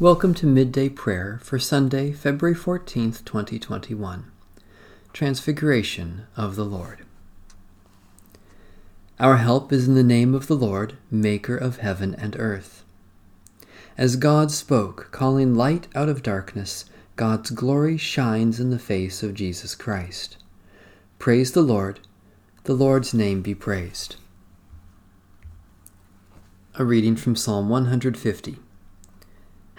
Welcome to Midday Prayer for Sunday, February 14th, 2021. Transfiguration of the Lord. Our help is in the name of the Lord, Maker of heaven and earth. As God spoke, calling light out of darkness, God's glory shines in the face of Jesus Christ. Praise the Lord. The Lord's name be praised. A reading from Psalm 150.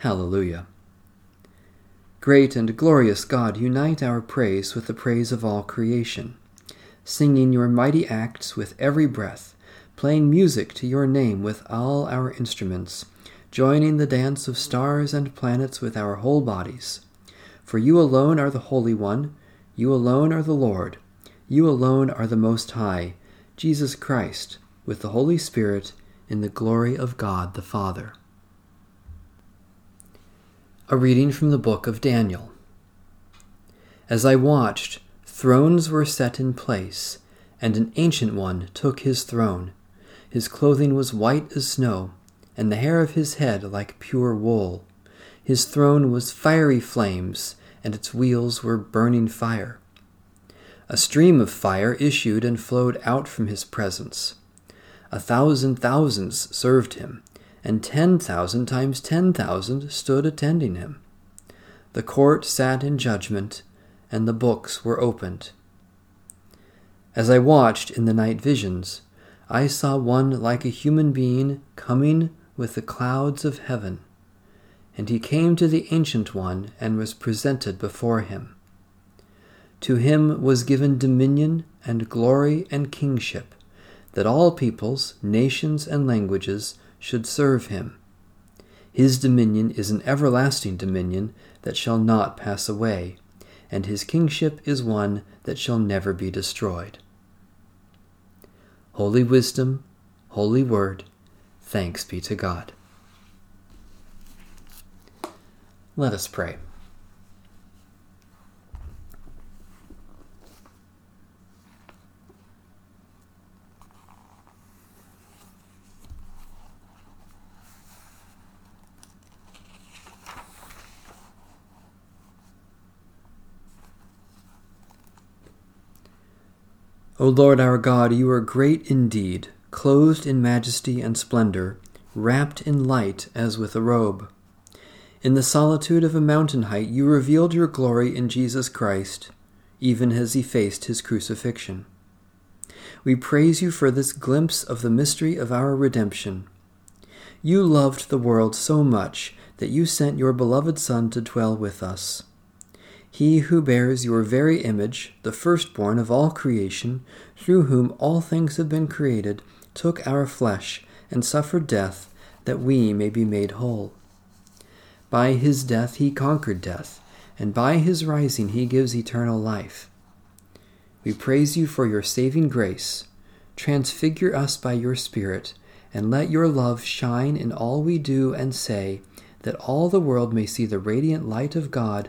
Hallelujah. Great and glorious God, unite our praise with the praise of all creation, singing your mighty acts with every breath, playing music to your name with all our instruments, joining the dance of stars and planets with our whole bodies. For you alone are the Holy One, you alone are the Lord, you alone are the Most High, Jesus Christ, with the Holy Spirit, in the glory of God the Father. A reading from the book of Daniel. As I watched, thrones were set in place, and an ancient one took his throne. His clothing was white as snow, and the hair of his head like pure wool. His throne was fiery flames, and its wheels were burning fire. A stream of fire issued and flowed out from his presence. A thousand thousands served him and ten thousand times ten thousand stood attending him. The court sat in judgment, and the books were opened. As I watched in the night visions, I saw one like a human being coming with the clouds of heaven. And he came to the Ancient One and was presented before him. To him was given dominion and glory and kingship, that all peoples, nations, and languages should serve him. His dominion is an everlasting dominion that shall not pass away, and his kingship is one that shall never be destroyed. Holy Wisdom, Holy Word, thanks be to God. Let us pray. O Lord our God, you are great indeed, clothed in majesty and splendor, wrapped in light as with a robe. In the solitude of a mountain height, you revealed your glory in Jesus Christ, even as he faced his crucifixion. We praise you for this glimpse of the mystery of our redemption. You loved the world so much that you sent your beloved Son to dwell with us. He who bears your very image, the firstborn of all creation, through whom all things have been created, took our flesh and suffered death that we may be made whole. By his death he conquered death, and by his rising he gives eternal life. We praise you for your saving grace. Transfigure us by your Spirit, and let your love shine in all we do and say, that all the world may see the radiant light of God